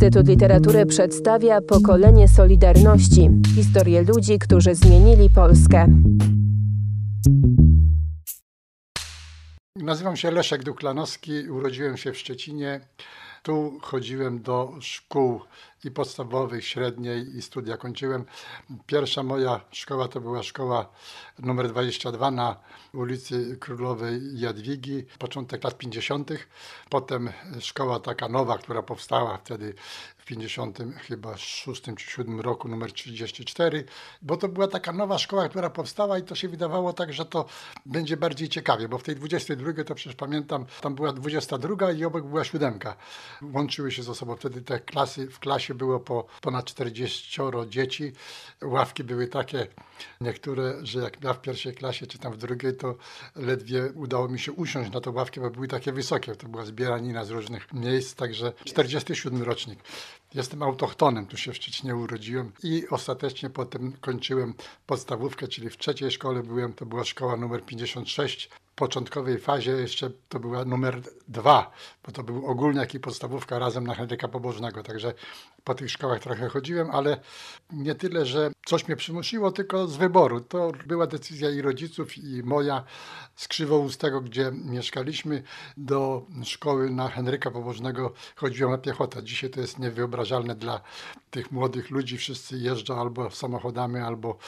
Instytut Literatury przedstawia pokolenie Solidarności historię ludzi, którzy zmienili Polskę. Nazywam się Leszek Duklanowski, urodziłem się w Szczecinie. Tu chodziłem do szkół i podstawowych, średniej i studia kończyłem. Pierwsza moja szkoła to była szkoła numer 22 na ulicy Królowej Jadwigi, początek lat 50. Potem szkoła taka nowa, która powstała wtedy w 50 chyba 6 czy 7 roku, numer 34, bo to była taka nowa szkoła, która powstała i to się wydawało tak, że to będzie bardziej ciekawie, bo w tej 22 to przecież pamiętam, tam była 22 i obok była siódemka. Łączyły się ze sobą wtedy te klasy, w klasie było po ponad 40 dzieci. Ławki były takie niektóre, że jak ja w pierwszej klasie czy tam w drugiej, to ledwie udało mi się usiąść na tą ławkę, bo były takie wysokie. To była zbieranina z różnych miejsc, także 47 rocznik. Jestem autochtonem, tu się w Szczecinie urodziłem i ostatecznie potem kończyłem podstawówkę, czyli w trzeciej szkole byłem, to była szkoła numer 56 początkowej fazie jeszcze to była numer dwa, bo to był ogólniak i podstawówka razem na Henryka Pobożnego, także po tych szkołach trochę chodziłem, ale nie tyle, że coś mnie przymusiło, tylko z wyboru. To była decyzja i rodziców, i moja z Krzywoustego, gdzie mieszkaliśmy, do szkoły na Henryka Pobożnego chodziłem na piechotę. Dzisiaj to jest niewyobrażalne dla tych młodych ludzi. Wszyscy jeżdżą albo samochodami, albo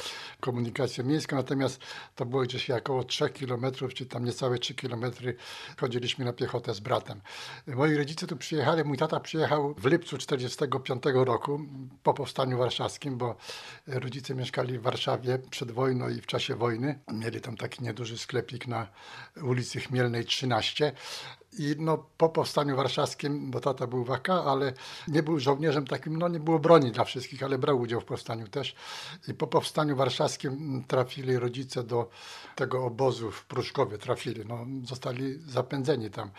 komunikacją miejską, natomiast to było gdzieś około 3 kilometrów, czy tam niecałe 3 kilometry chodziliśmy na piechotę z bratem. Moi rodzice tu przyjechali, mój tata przyjechał w lipcu 45 roku po powstaniu warszawskim, bo rodzice mieszkali w Warszawie przed wojną i w czasie wojny. Mieli tam taki nieduży sklepik na ulicy Chmielnej 13 i no, po powstaniu warszawskim, bo tata był w AK, ale nie był żołnierzem takim, no nie było broni dla wszystkich, ale brał udział w powstaniu też. I po powstaniu warszawskim trafili rodzice do tego obozu w Pruszkowie, trafili, no, zostali zapędzeni tam.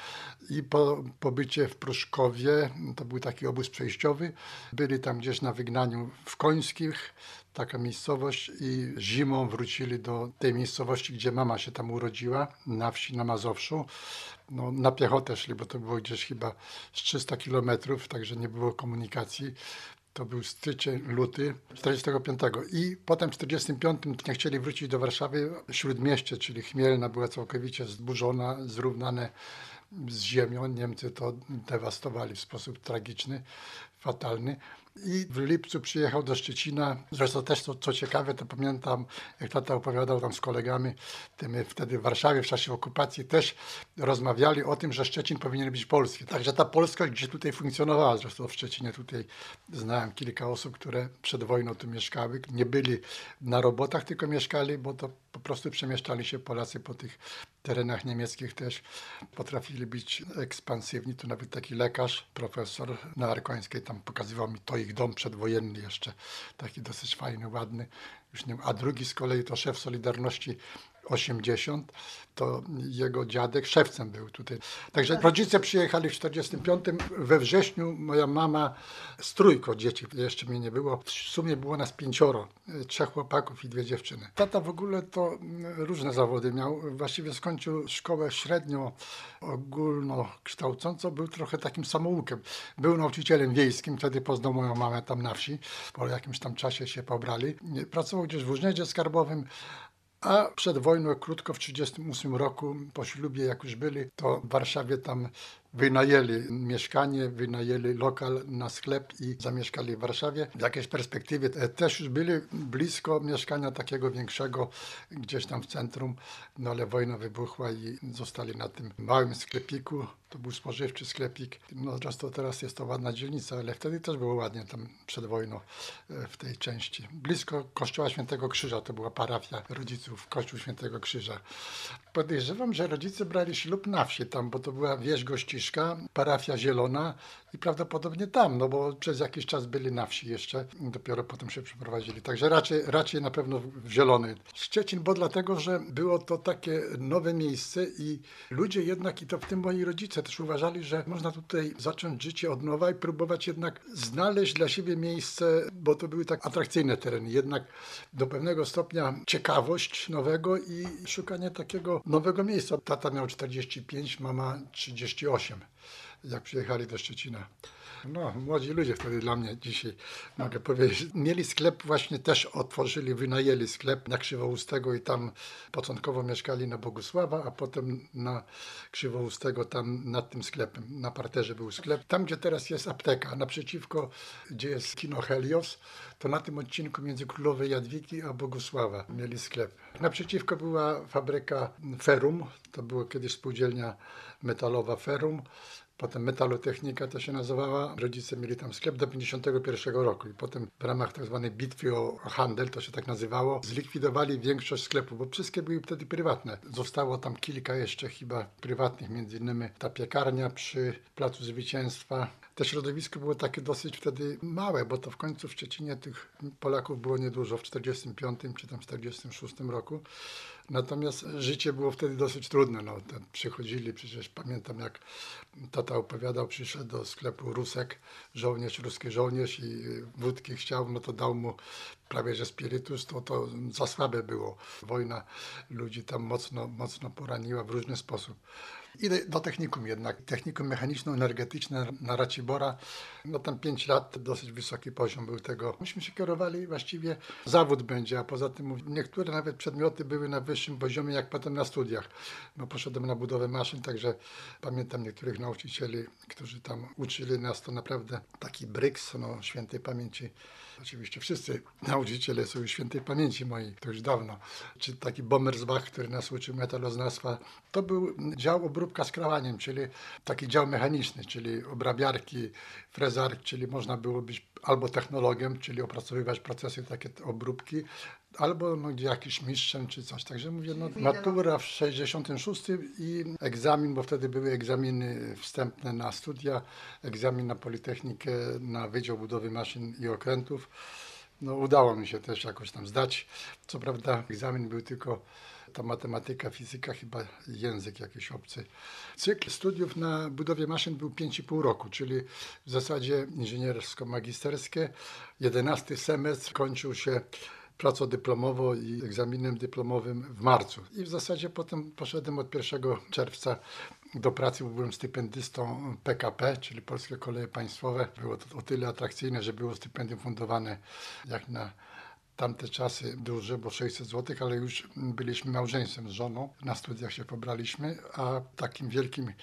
I po pobycie w Pruszkowie, to był taki obóz przejściowy, byli tam gdzieś na wygnaniu w Końskich, taka miejscowość i zimą wrócili do tej miejscowości, gdzie mama się tam urodziła, na wsi na Mazowszu. No, na piechotę szli, bo to było gdzieś chyba z 300 kilometrów, także nie było komunikacji. To był styczeń, luty 45. I potem w 45 nie chcieli wrócić do Warszawy. Śródmieście, czyli Chmielna była całkowicie zburzona, zrównane z ziemią. Niemcy to dewastowali w sposób tragiczny, fatalny. I w lipcu przyjechał do Szczecina. Zresztą też co, co ciekawe, to pamiętam, jak tata opowiadał tam z kolegami, my wtedy w Warszawie w czasie okupacji też rozmawiali o tym, że Szczecin powinien być polski. Także ta Polska gdzieś tutaj funkcjonowała. Zresztą w Szczecinie tutaj znałem kilka osób, które przed wojną tu mieszkały. Nie byli na robotach, tylko mieszkali, bo to po prostu przemieszczali się Polacy po tych terenach niemieckich też. Potrafili być ekspansywni. Tu nawet taki lekarz, profesor na Arkońskiej tam pokazywał mi to ich dom przedwojenny jeszcze, taki dosyć fajny, ładny. Już nie, a drugi z kolei to szef Solidarności 80, to jego dziadek szewcem był tutaj. Także rodzice przyjechali w 45, we wrześniu moja mama z trójką dzieci, jeszcze mnie nie było. W sumie było nas pięcioro, trzech chłopaków i dwie dziewczyny. Tata w ogóle to różne zawody miał. Właściwie skończył szkołę średnią ogólnokształcącą, był trochę takim samoukiem. Był nauczycielem wiejskim, wtedy poznał moją mamę tam na wsi. Po jakimś tam czasie się pobrali. Pracował gdzieś w urzędzie skarbowym, a przed wojną, krótko w 1938 roku, po ślubie jak już byli, to w Warszawie tam wynajęli mieszkanie, wynajęli lokal na sklep i zamieszkali w Warszawie. W jakiejś perspektywie też już byli blisko mieszkania takiego większego, gdzieś tam w centrum, no ale wojna wybuchła i zostali na tym małym sklepiku. To był spożywczy sklepik. No zresztą teraz jest to ładna dzielnica, ale wtedy też było ładnie tam przed wojną e, w tej części. Blisko kościoła Świętego Krzyża, to była parafia rodziców, kościół Świętego Krzyża. Podejrzewam, że rodzice brali ślub na wsi tam, bo to była wieś Gościszka, parafia Zielona i prawdopodobnie tam, no bo przez jakiś czas byli na wsi jeszcze, dopiero potem się przeprowadzili. Także raczej, raczej na pewno w Zielony. Szczecin, bo dlatego, że było to takie nowe miejsce i ludzie jednak, i to w tym moi rodzice też uważali, że można tutaj zacząć życie od nowa i próbować jednak znaleźć dla siebie miejsce, bo to były tak atrakcyjne tereny. Jednak do pewnego stopnia ciekawość nowego i szukanie takiego nowego miejsca. Tata miał 45, mama 38 jak przyjechali do Szczecina. No, młodzi ludzie wtedy dla mnie dzisiaj, mogę powiedzieć. Mieli sklep, właśnie też otworzyli, wynajęli sklep na Krzywoustego i tam początkowo mieszkali na Bogusława, a potem na Krzywoustego tam nad tym sklepem. Na parterze był sklep. Tam, gdzie teraz jest apteka, naprzeciwko, gdzie jest kino Helios, to na tym odcinku między Królowej Jadwigi a Bogusława mieli sklep. Naprzeciwko była fabryka Ferum, to była kiedyś spółdzielnia metalowa Ferum. Potem metalotechnika to się nazywała. Rodzice mieli tam sklep do 51 roku i potem w ramach tak zwanej bitwy o handel, to się tak nazywało, zlikwidowali większość sklepów, bo wszystkie były wtedy prywatne. Zostało tam kilka jeszcze chyba prywatnych, między innymi ta piekarnia przy Placu Zwycięstwa. To środowisko było takie dosyć wtedy małe, bo to w końcu w Szczecinie tych Polaków było niedużo w 45 czy tam 46 roku. Natomiast życie było wtedy dosyć trudne. No, przychodzili, przecież pamiętam jak tata opowiadał, przyszedł do sklepu Rusek, żołnierz, ruski żołnierz i wódki chciał, no to dał mu prawie że spirytus, to, to za słabe było. Wojna ludzi tam mocno, mocno poraniła w różny sposób. Idę do technikum jednak, technikum mechaniczno-energetyczne na Racibora, no tam 5 lat, dosyć wysoki poziom był tego. Myśmy się kierowali właściwie, zawód będzie, a poza tym niektóre nawet przedmioty były na wyższym poziomie, jak potem na studiach. No poszedłem na budowę maszyn, także pamiętam niektórych nauczycieli, którzy tam uczyli nas, to naprawdę taki bryks, no świętej pamięci. Oczywiście wszyscy nauczyciele są już świętej pamięci moi, to już dawno. Czy taki Bommersbach, który nas uczył metaloznawstwa, to był dział obróbka skrawaniem, czyli taki dział mechaniczny, czyli obrabiarki, frezarki, czyli można było być albo technologiem, czyli opracowywać procesy takie obróbki, albo no, jakiś mistrzem czy coś. Także mówię, no, matura w 66 i egzamin, bo wtedy były egzaminy wstępne na studia, egzamin na Politechnikę, na Wydział Budowy Maszyn i Okrętów. No, udało mi się też jakoś tam zdać. Co prawda egzamin był tylko ta matematyka, fizyka, chyba język jakiś obcy. Cykl studiów na budowie maszyn był 5,5 roku, czyli w zasadzie inżyniersko-magisterskie. 11 semestr kończył się pracą dyplomową i egzaminem dyplomowym w marcu. I w zasadzie potem poszedłem od 1 czerwca do pracy, byłem stypendystą PKP, czyli Polskie Koleje Państwowe. Było to o tyle atrakcyjne, że było stypendium fundowane jak na tamte czasy duże, bo 600 zł, ale już byliśmy małżeństwem z żoną. Na studiach się pobraliśmy, a takim wielkim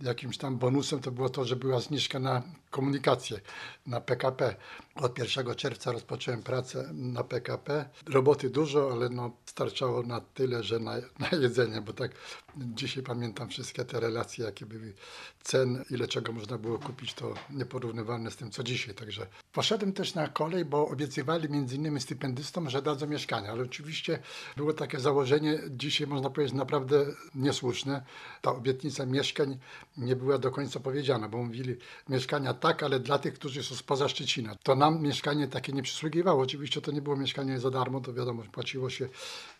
jakimś tam bonusem to było to, że była zniżka na komunikację na PKP. Od 1 czerwca rozpocząłem pracę na PKP. Roboty dużo, ale no starczało na tyle, że na, na jedzenie, bo tak dzisiaj pamiętam wszystkie te relacje, jakie były cen, ile czego można było kupić, to nieporównywalne z tym, co dzisiaj. Także poszedłem też na kolej, bo obiecywali między innymi stypendystom, że dadzą mieszkania, ale oczywiście było takie założenie, dzisiaj można powiedzieć naprawdę niesłuszne. Ta obietnica mieszkań nie była do końca powiedziana, bo mówili mieszkania tak, ale dla tych, którzy są spoza Szczecina. To nam mieszkanie takie nie przysługiwało. Oczywiście to nie było mieszkanie za darmo, to wiadomo, płaciło się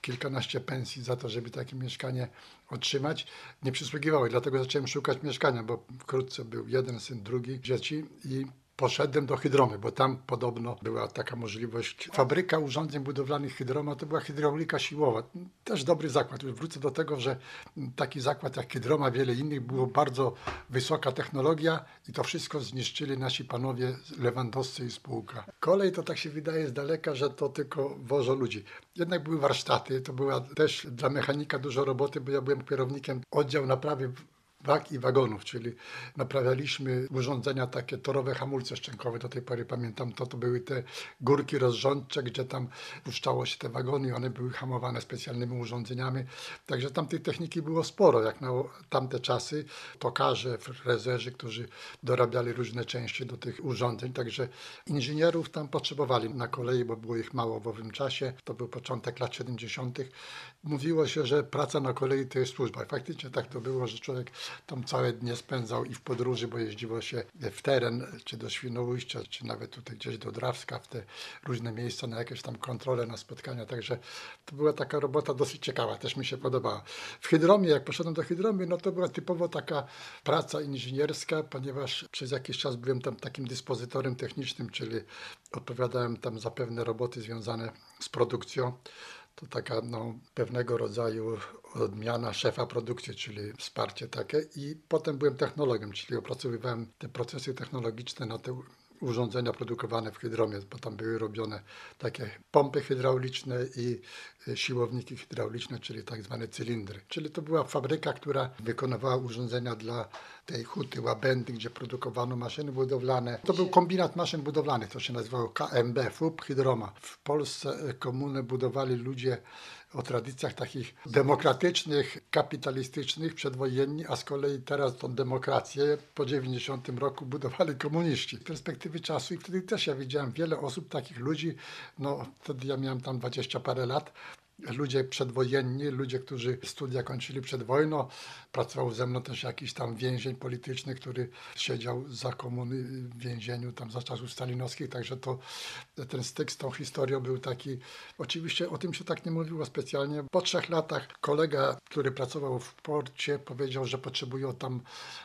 kilkanaście pensji za to, żeby takie mieszkanie otrzymać. Nie przysługiwało i dlatego zacząłem szukać mieszkania, bo wkrótce był jeden syn, drugi dzieci i poszedłem do Hydromy, bo tam podobno była taka możliwość. Fabryka urządzeń budowlanych Hydroma to była hydraulika siłowa. Też dobry zakład. Już wrócę do tego, że taki zakład jak Hydroma, wiele innych, było bardzo wysoka technologia i to wszystko zniszczyli nasi panowie lewandowscy i spółka. Kolej to tak się wydaje z daleka, że to tylko wożą ludzi. Jednak były warsztaty, to była też dla mechanika dużo roboty, bo ja byłem kierownikiem oddział naprawy wag i wagonów, czyli naprawialiśmy urządzenia takie torowe hamulce szczękowe, do tej pory pamiętam, to, to były te górki rozrządcze, gdzie tam puszczało się te wagony i one były hamowane specjalnymi urządzeniami, także tam tej techniki było sporo, jak na tamte czasy, tokarze, frezerzy, którzy dorabiali różne części do tych urządzeń, także inżynierów tam potrzebowali na kolei, bo było ich mało w owym czasie, to był początek lat 70. Mówiło się, że praca na kolei to jest służba. Faktycznie tak to było, że człowiek tam całe dnie spędzał i w podróży, bo jeździło się w teren, czy do Świnoujścia, czy nawet tutaj gdzieś do Drawska, w te różne miejsca na jakieś tam kontrole, na spotkania, także to była taka robota dosyć ciekawa, też mi się podobała. W Hydromie, jak poszedłem do Hydromy, no to była typowo taka praca inżynierska, ponieważ przez jakiś czas byłem tam takim dyspozytorem technicznym, czyli odpowiadałem tam za pewne roboty związane z produkcją to taka no, pewnego rodzaju odmiana szefa produkcji, czyli wsparcie takie. I potem byłem technologiem, czyli opracowywałem te procesy technologiczne na te urządzenia produkowane w hydromie, bo tam były robione takie pompy hydrauliczne i y, siłowniki hydrauliczne, czyli tak zwane cylindry. Czyli to była fabryka, która wykonywała urządzenia dla tej huty Łabędy, gdzie produkowano maszyny budowlane. To był kombinat maszyn budowlanych, to się nazywało KMB, FUP Hydroma. W Polsce y, komunę budowali ludzie o tradycjach takich demokratycznych, kapitalistycznych, przedwojenni, a z kolei teraz tą demokrację po 90 roku budowali komuniści. Z perspektywy czasu i wtedy też ja widziałem wiele osób, takich ludzi, no wtedy ja miałem tam 20 parę lat, ludzie przedwojenni, ludzie, którzy studia kończyli przed wojną. Pracował ze mną też jakiś tam więzień polityczny, który siedział za komuny w więzieniu tam za czasów stalinowskich, także to ten styk z tą historią był taki, oczywiście o tym się tak nie mówiło specjalnie. Po trzech latach kolega, który pracował w porcie powiedział, że potrzebują tam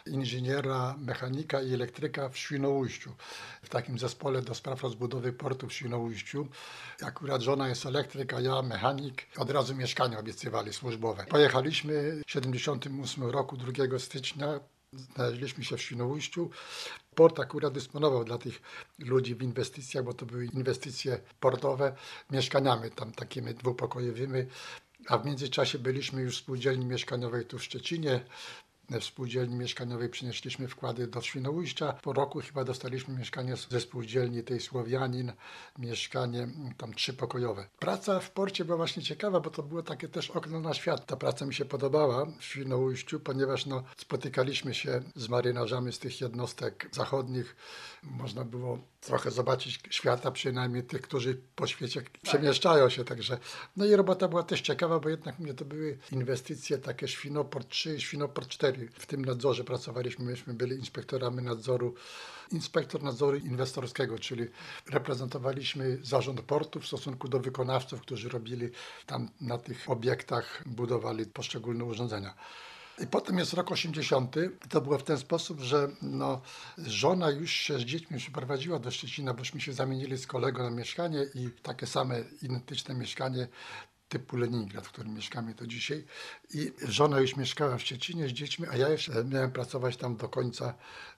inżyniera, mechanika i elektryka w Świnoujściu, w takim zespole do spraw rozbudowy portu w Świnoujściu. Akurat żona jest elektryk, a ja mechanik. Od razu mieszkanie obiecywali służbowe. Pojechaliśmy w 78 roku, 2 stycznia. Znaleźliśmy się w Świnoujściu. Port akurat dysponował dla tych ludzi w inwestycjach, bo to były inwestycje portowe, mieszkaniami tam takimi dwupokojowymi. A w międzyczasie byliśmy już w spółdzielni mieszkaniowej tu w Szczecinie. Spółdzielni mieszkaniowej przynieśliśmy wkłady do Świnoujścia. Po roku chyba dostaliśmy mieszkanie ze spółdzielni tej Słowianin, mieszkanie mm, tam trzypokojowe. Praca w porcie była właśnie ciekawa, bo to było takie też okno na świat. Ta praca mi się podobała w Świnoujściu, ponieważ no, spotykaliśmy się z marynarzami z tych jednostek zachodnich. Można było trochę zobaczyć świata, przynajmniej tych, którzy po świecie przemieszczają się. Także. No i robota była też ciekawa, bo jednak mnie to były inwestycje takie Świnoport 3 i Świnoport 4. W tym nadzorze pracowaliśmy, myśmy byli inspektorami nadzoru, inspektor nadzoru inwestorskiego, czyli reprezentowaliśmy zarząd portu w stosunku do wykonawców, którzy robili tam na tych obiektach, budowali poszczególne urządzenia. I potem jest rok 80. To było w ten sposób, że no, żona już się z dziećmi przeprowadziła do Szczecina, bośmy się zamienili z kolegą na mieszkanie i takie same identyczne mieszkanie typu Leningrad, w którym mieszkamy do dzisiaj. I żona już mieszkała w Szczecinie z dziećmi, a ja jeszcze miałem pracować tam do końca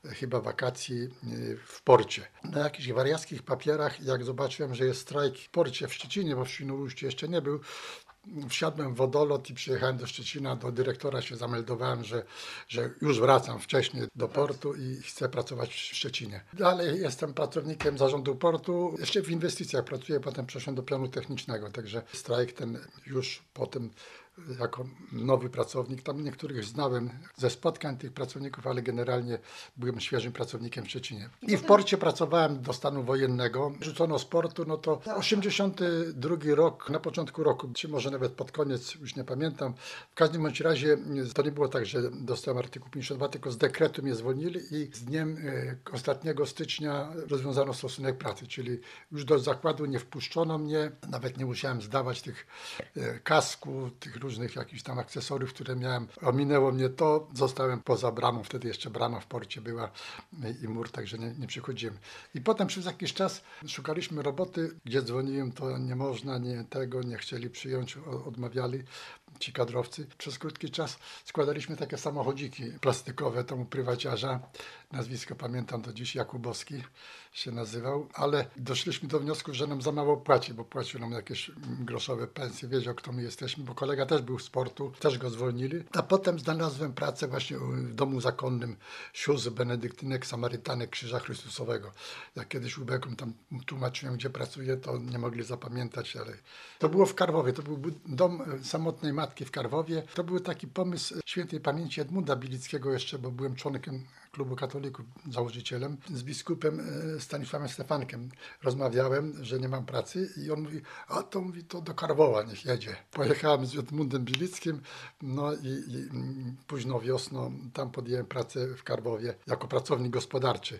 e, chyba wakacji e, w porcie. Na jakichś wariackich papierach, jak zobaczyłem, że jest strajk w porcie w Szczecinie, bo w Świnoujściu jeszcze nie był, wsiadłem w wodolot i przyjechałem do Szczecina, do dyrektora się zameldowałem, że, że już wracam wcześniej do portu i chcę pracować w Szczecinie. Dalej jestem pracownikiem zarządu portu, jeszcze w inwestycjach pracuję, potem przeszedłem do planu technicznego, także strajk ten już potem jako nowy pracownik. Tam niektórych znałem ze spotkań tych pracowników, ale generalnie byłem świeżym pracownikiem w Szczecinie. I w porcie pracowałem do stanu wojennego. Rzucono z portu, no to 82 rok, na początku roku, czy może nawet pod koniec, już nie pamiętam. W każdym bądź razie to nie było tak, że dostałem artykuł 52, tylko z dekretu mnie zwolnili i z dniem e, ostatniego stycznia rozwiązano stosunek pracy, czyli już do zakładu nie wpuszczono mnie, nawet nie musiałem zdawać tych e, kasku, tych różnych jakichś tam akcesoriów, które miałem. Ominęło mnie to, zostałem poza bramą, wtedy jeszcze brama w porcie była i mur, także nie, nie przychodziłem. I potem przez jakiś czas szukaliśmy roboty, gdzie dzwoniłem, to nie można, nie tego, nie chcieli przyjąć, odmawiali ci kadrowcy. Przez krótki czas składaliśmy takie samochodziki plastikowe temu prywaciarza. Nazwisko pamiętam do dziś, Jakubowski się nazywał, ale doszliśmy do wniosku, że nam za mało płaci, bo płacił nam jakieś groszowe pensje, wiedział kto my jesteśmy, bo kolega też był z sportu, też go zwolnili. A potem znalazłem pracę właśnie w domu zakonnym sióstr benedyktynek, samarytanek Krzyża Chrystusowego. Jak kiedyś ubekom tam tłumaczyłem, gdzie pracuję, to nie mogli zapamiętać, ale to było w Karwowie, to był dom samotnej matki w Karwowie. To był taki pomysł świętej pamięci Edmunda Bilickiego jeszcze, bo byłem członkiem klubu katolików, założycielem, z biskupem e, Stanisławem Stefankiem rozmawiałem, że nie mam pracy i on mówi, a to mówi, to do Karwowa niech jedzie. Pojechałem z Edmundem Bilickim, no i, i mm, późno wiosną tam podjąłem pracę w Karwowie jako pracownik gospodarczy.